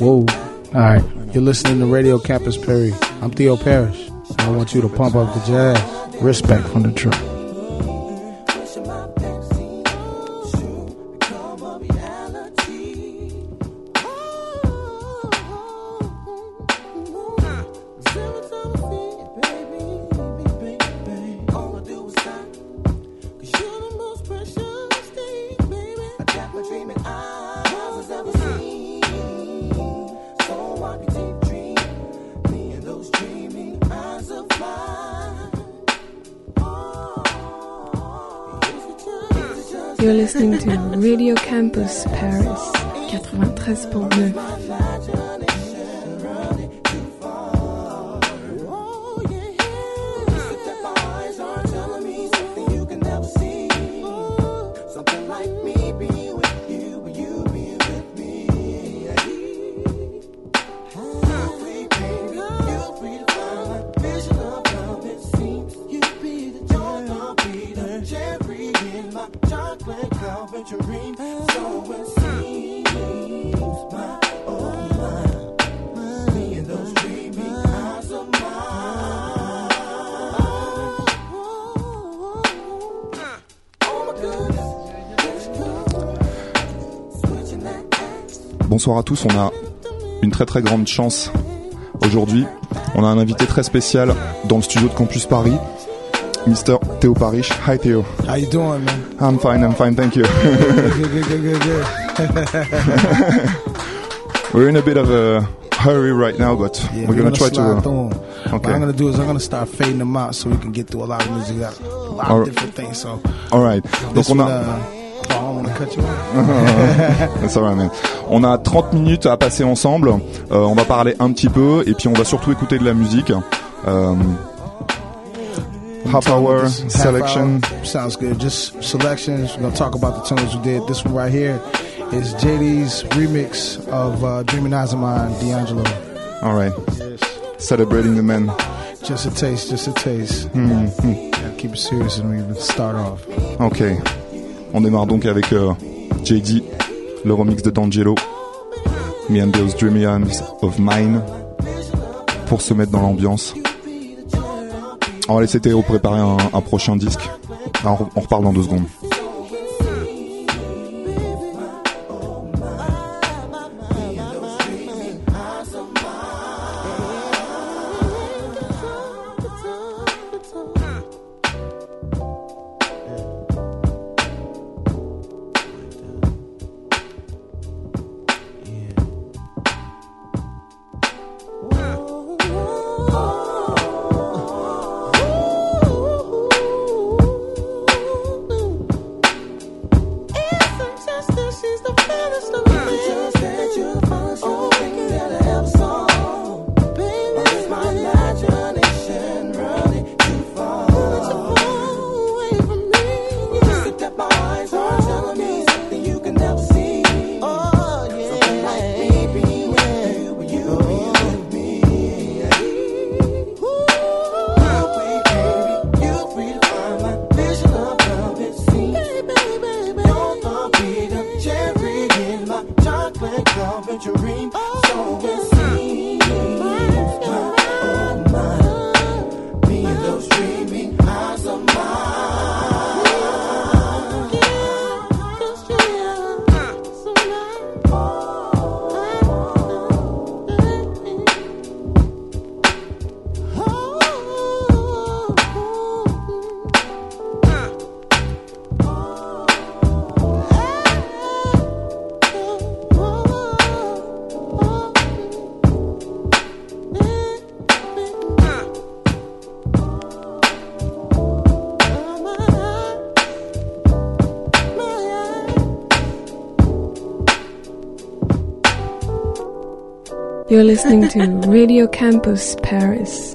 Whoa. All right. You're listening to Radio Campus Paris. I'm Theo Parrish. I want you to pump up the jazz. Respect from the You're Bonsoir à tous, on a une très très grande chance aujourd'hui. On a un invité très spécial dans le studio de Campus Paris, Mr. Théo Parish. Hi Théo. How you doing, man? I'm fine, I'm fine, thank you. Good, good, good, good, good. We're in a bit of a hurry right now, but Yeah, we're gonna try slide to. through 'em. What okay. I'm gonna do is I'm gonna start fading them out so we can get through a lot of music, a lot All of right. different things. So Alright. Donc this on a. uh, I cut you off. Man. On a 30 minutes à passer ensemble. Euh, on va parler un petit peu et puis on va surtout écouter de la musique. Euh, half hour Half selection. hour. Sounds good. Just selections. We're gonna talk about the tunes we did. This one right here is JD's remix of uh, Dreaming Eyes of Mine, D'Angelo. Alright. Celebrating the man. Just a taste, just a taste. Hmm, hmm. Keep it serious and we start off. Ok. On démarre donc avec euh, JD, le remix de D'Angelo. Me and those dreamy hands of mine. Pour se mettre dans l'ambiance. On va laisser Théo préparer un, prochain disque. On reparle dans deux secondes. You're listening to Radio Campus Paris.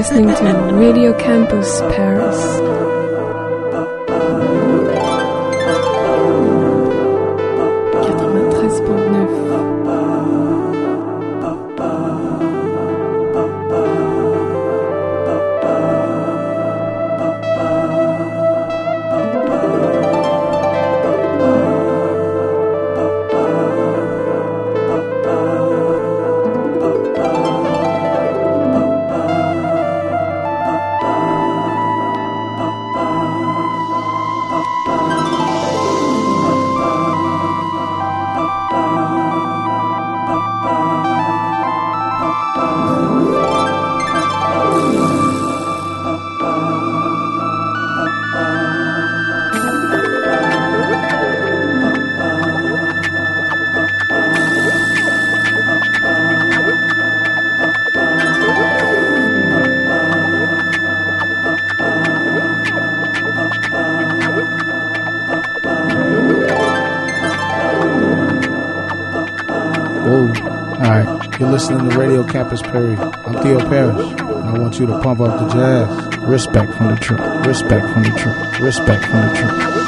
listening to Radio Campus Paris. You're listening to Radio Campus Paris. I'm Theo Parrish. And I want you to pump up the jazz. Respect from the truth. Respect from the truth. Respect from the truth.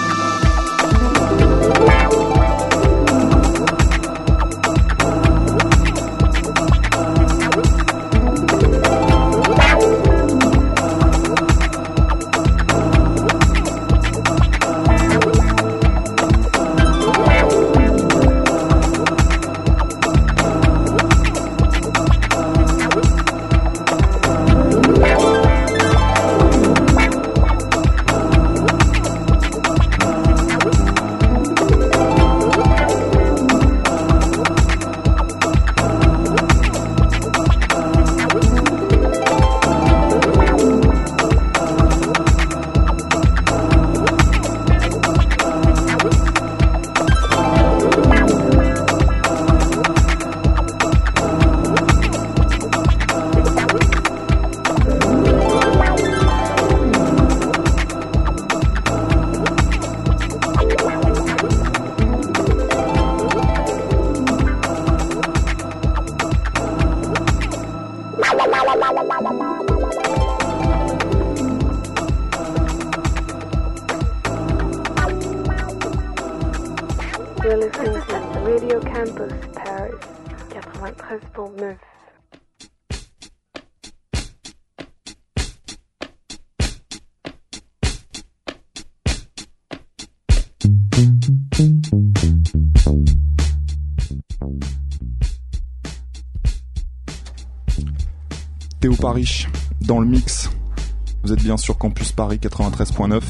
93.9. Théo Paris dans le mix. Vous êtes bien sur Campus Paris 93.9.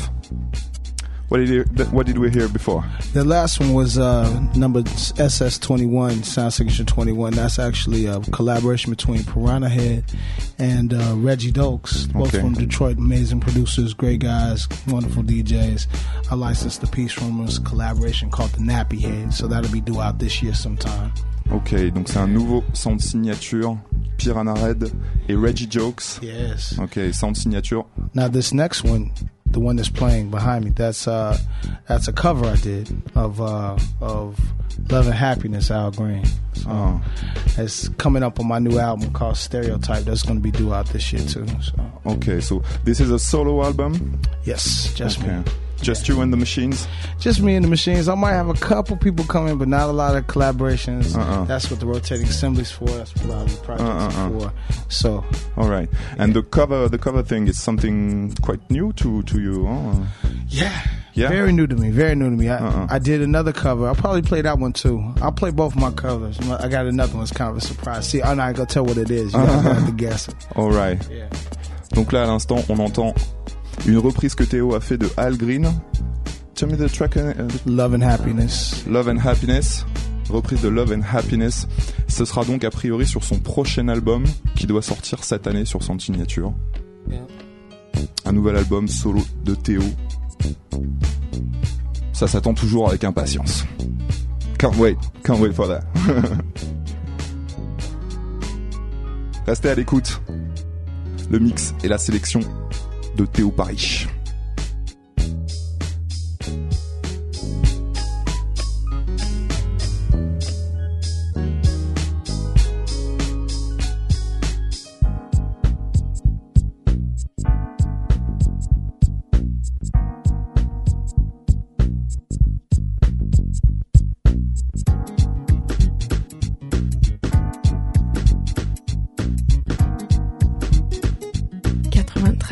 What did, you, what did we hear before? The last one was uh, number SS21, Sound Signature 21. That's actually a collaboration between Piranhahead and uh, Reggie Dokes, both Okay. from Detroit. Amazing producers, great guys, wonderful DJs. I licensed the piece from us collaboration called the Nappy Head, so that'll be due out this year sometime. Ok, donc c'est un nouveau sound signature, Piranhahead et Reggie Dokes. Yes. Ok, sound signature. Now this next one, the one that's playing behind me, that's uh that's a cover I did of uh of Love and Happiness, Al Green. So Oh. it's coming up on my new album called Stereotype that's gonna be due out this year too. So Ok, so this is a solo album. yes, just Okay. me. Just you and the machines. Just me and the machines. I might have a couple people coming, but not a lot of collaborations. Uh-uh. That's what the Rotating Assembly's for. That's what a lot of the projects are for. So All right. And the cover, the cover thing is something quite new to to you. Huh? Yeah. Yeah? Very new to me. Very new to me. I, Uh-uh. I did another cover. I'll probably play that one too. I'll play both my covers. I got another one. It's kind of a surprise. See, I'm not going to tell what it is. You guys have to guess it. All right. Yeah. Donc là, à l'instant, on entend une reprise que Théo a fait de Al Green. Tell me the track, uh, Love and happiness. Love and Happiness. Reprise de Love and Happiness. Ce sera donc a priori sur son prochain album qui doit sortir cette année sur son signature. Un nouvel album solo de Théo. Ça s'attend toujours avec impatience. Can't wait, can't wait for that. Restez à l'écoute. Le mix et la sélection do teu país.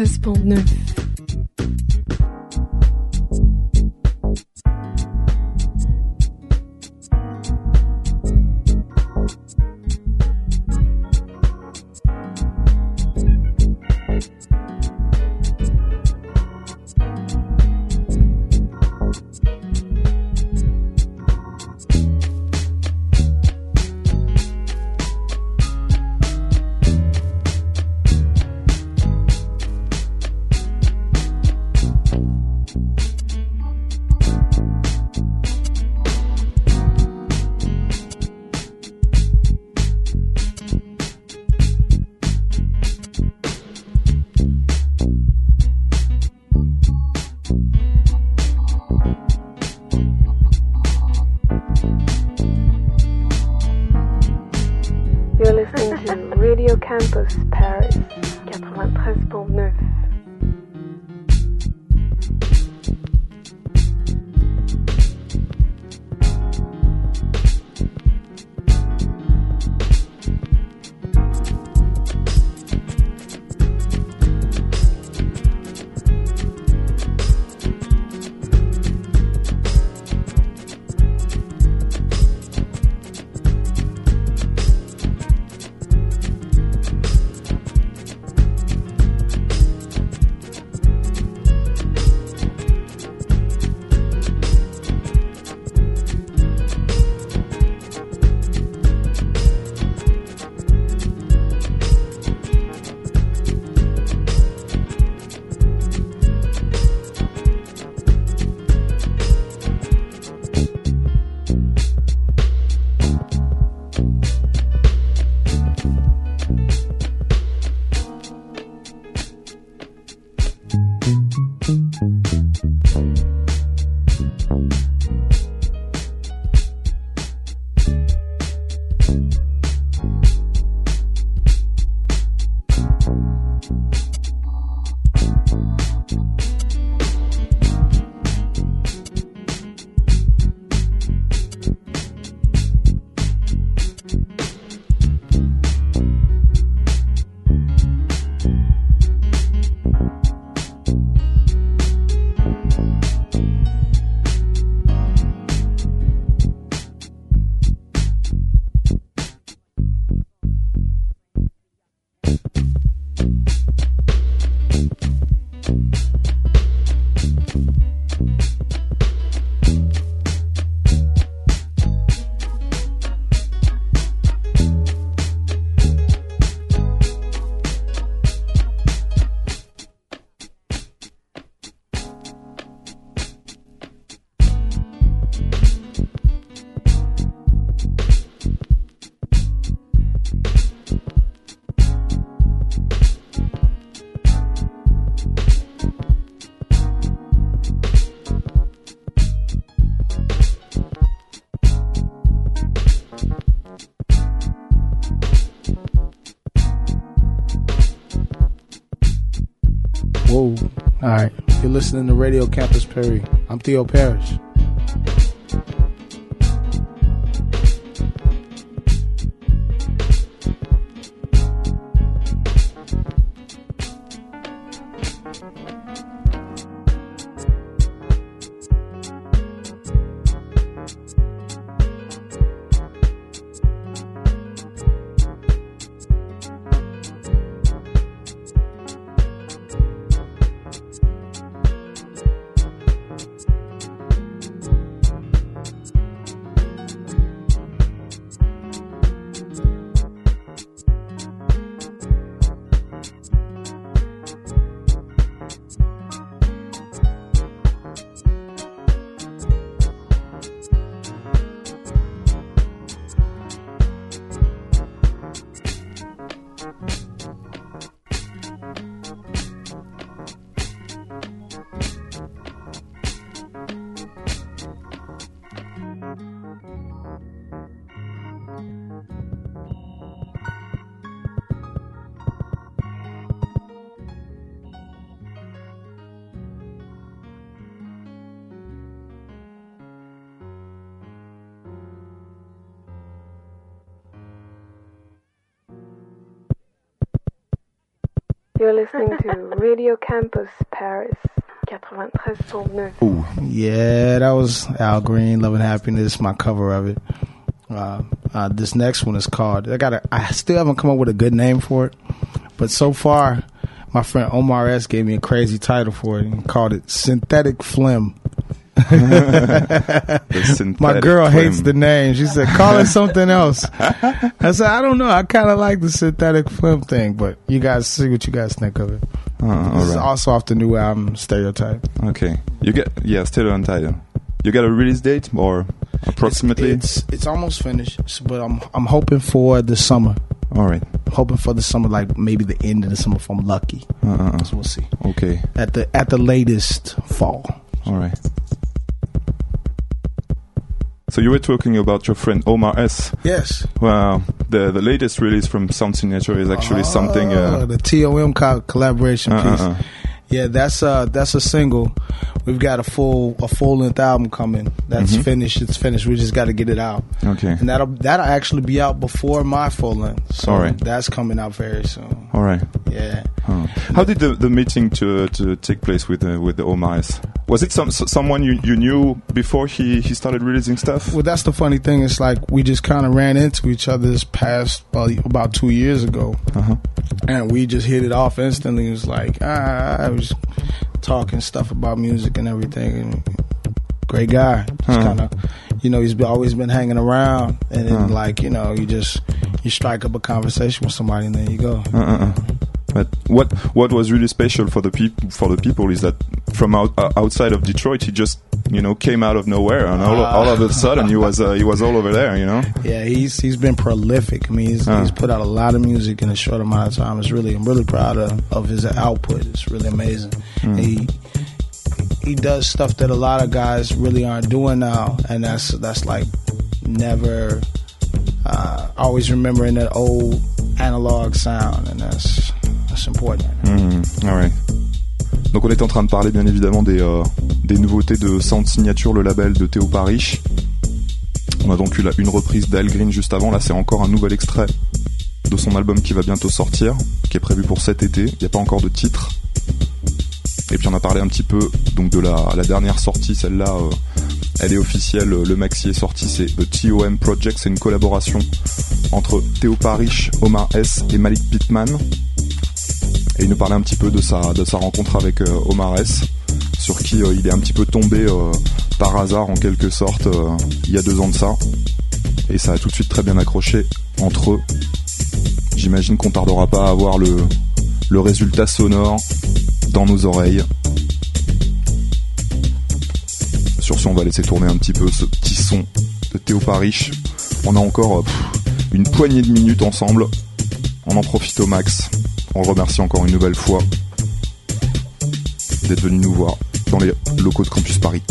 13.9. Campus Paris Whoa. All right. You're listening to Radio Campus Paris. I'm Theo Parrish. You're listening to Radio Campus Paris 93.9. Ouh. Yeah, that was Al Green, Love and Happiness, my cover of it. Uh, uh, this next one is called, I got I still haven't come up with a good name for it, but so far, my friend Omar S gave me a crazy title for it and called it Synthetic Phlegm. My girl phlegm. hates the name. She said, call it something else. I said, I don't know. I kind of like the synthetic phlegm thing, but you guys see what you guys think of it. Ah, This is also off the new album, Stereotype. Okay. You get yeah, title. You got a release date or approximately? It's, it's it's almost finished, but I'm I'm hoping for the summer. All right. I'm hoping for the summer, like maybe the end of the summer if I'm lucky. Uh, uh, uh. So we'll see. Okay. At the at the latest, fall. All right. So you were talking about your friend Omar S. Yes. Well, the the latest release from Sound Signature is actually something. Oh, Uh, the TOM co- collaboration uh, piece. Yeah, that's uh that's a single. We've got a full a full length album coming. That's Mhm. finished. It's finished. We just got to get it out, Okay. and that'll that'll actually be out before my full length. So All right. that's coming out very soon. All right. Yeah. Huh. How did the, the meeting to to take place with uh, with the Omar Was it some someone you, you knew before he, he started releasing stuff? Well, that's the funny thing. It's like we just kind of ran into each other this past uh, about two years ago, Uh-huh. and we just hit it off instantly. It was like ah, was talking stuff about music and everything. And great guy, just hmm. Huh. kind of, you know, he's been, always been hanging around, and then Huh. like you know, you just you strike up a conversation with somebody, and there you go. Uh-uh. But what what was really special for the people for the people is that from out, uh, outside of Detroit, he just you know came out of nowhere, and all, all of a sudden he was uh, he was all over there. You know. Yeah, he's he's been prolific. I mean, he's, Huh. he's put out a lot of music in a short amount of time. It's really I'm really proud of, of his output. It's really amazing. Hmm. He he does stuff that a lot of guys really aren't doing now, and that's that's like never uh, always remembering that old analog sound, and that's Mhm. Ah. Donc on est en train de parler bien évidemment des, euh, nouveautés de Sound Signature, le label de Théo Parish. On a donc eu la- une reprise d'Al Green juste avant, là c'est encore un nouvel extrait de son album qui va bientôt sortir, qui est prévu pour cet été, il n'y a pas encore de titre. Et puis on a parlé un petit peu donc de la, la dernière sortie, celle-là euh, elle est officielle, le maxi est sorti, c'est The TOM Project, c'est une collaboration entre Théo Parish, Omar S et Malik Pittman. Et il nous parlait un petit peu de sa, de sa rencontre avec euh, Omar S, sur qui euh, il est un petit peu tombé euh, par hasard en quelque sorte il y a deux ans de ça. Et ça a tout de suite très bien accroché entre eux. J'imagine qu'on tardera pas à avoir le, le résultat sonore dans nos oreilles. Sur ce, on va laisser tourner un petit peu ce petit son de Théo Parish. On a encore une poignée de minutes ensemble. On en profite au max. On le remercie encore une nouvelle fois d'être venu nous voir dans les locaux de Campus Paris.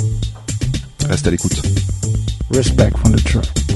Reste à l'écoute. Respect from the truck.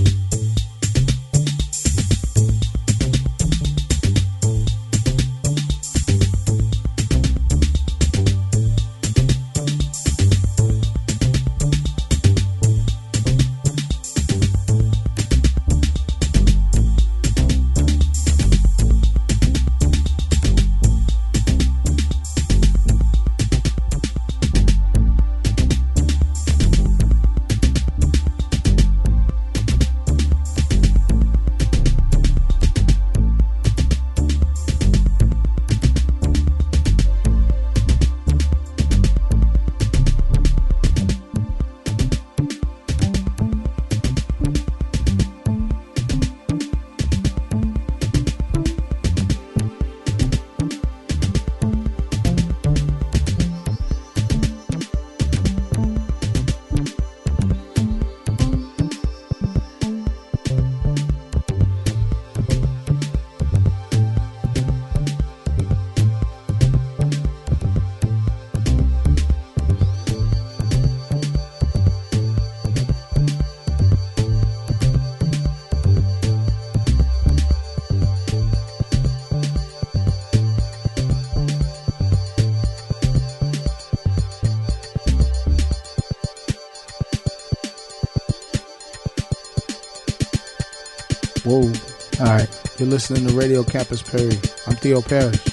Whoa. All right. You're listening to Radio Campus Paris. I'm Theo Parrish.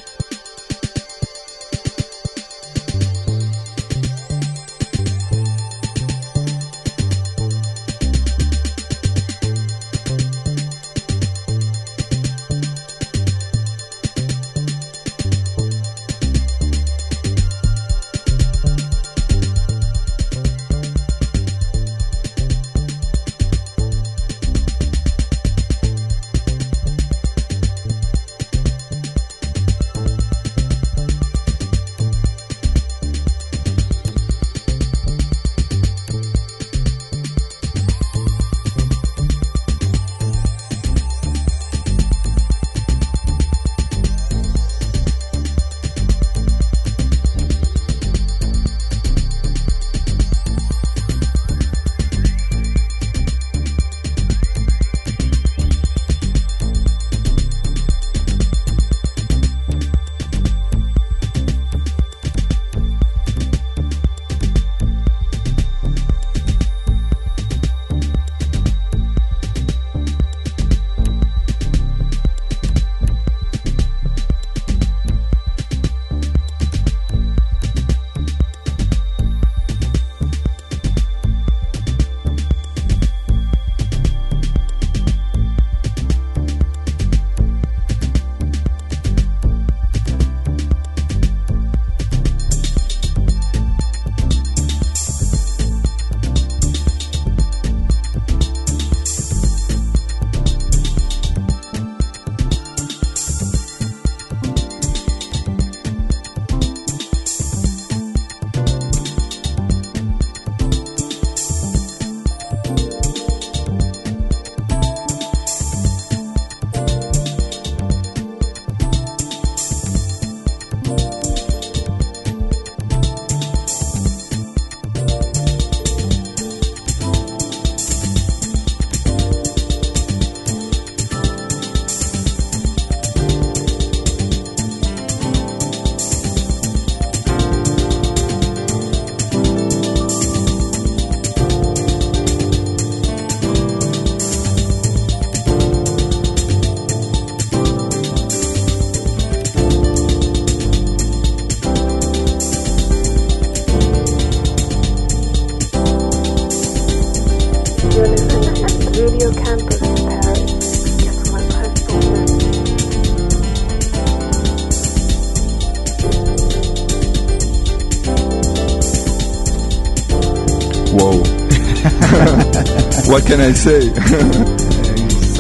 what can I say?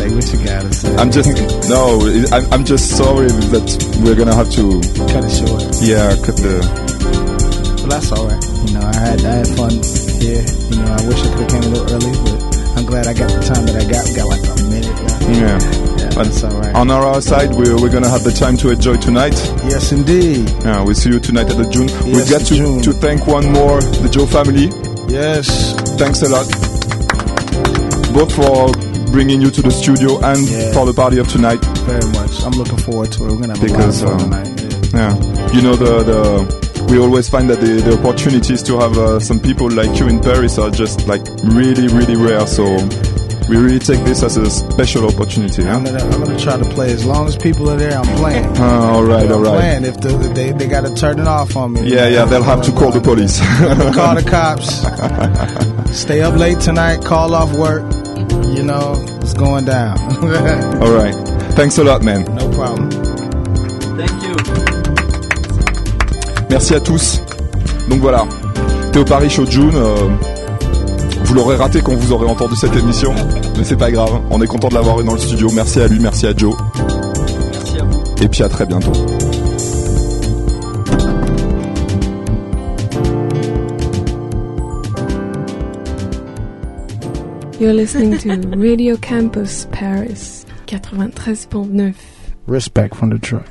say what you gotta say. I'm just no. I'm, I'm just sorry that we're gonna have to cut it short. Yeah, cut the. Well, that's all right. You know, I had I had fun here. You know, I wish I could have came a little early, but I'm glad I got the time that I got. We got like a minute left. Yeah. Yeah, that's all right. On our side, we're, we're gonna have the time to enjoy tonight. Yes, indeed. Yeah, we'll see you tonight at the Djoon. Yes, We've got to, Djoon. to thank one more the Joe family. Yes. Thanks a lot, both for bringing you to the studio and Yeah. for the party of tonight. Very much. I'm looking forward to it. We're gonna have Because, a lot um, tonight. Yeah. Yeah, you know the the we always find that the, the opportunities to have uh, some people like you in Paris are just like really really rare. So we really take this as a special opportunity. I'm gonna I'm gonna try to play as long as people are there. I'm playing. Ah, all right, all I'm right. playing. If, the, if they they gotta turn it off on me. Yeah, yeah. They'll have to call the police. call the cops. Stay up late tonight. Call off work. You know it's going down. all right. Thanks a lot, man. no problem. Thank you. Merci à tous. Donc voilà, Théo Parrish Show Djoon. euh, vous l'aurez raté quand vous aurez entendu cette émission, mais c'est pas grave. On est content de l'avoir eu dans le studio. Merci à lui, merci à Joe, Merci à vous. et puis à très bientôt. You're listening to Radio Campus Paris 93.9. Respect from Detroit.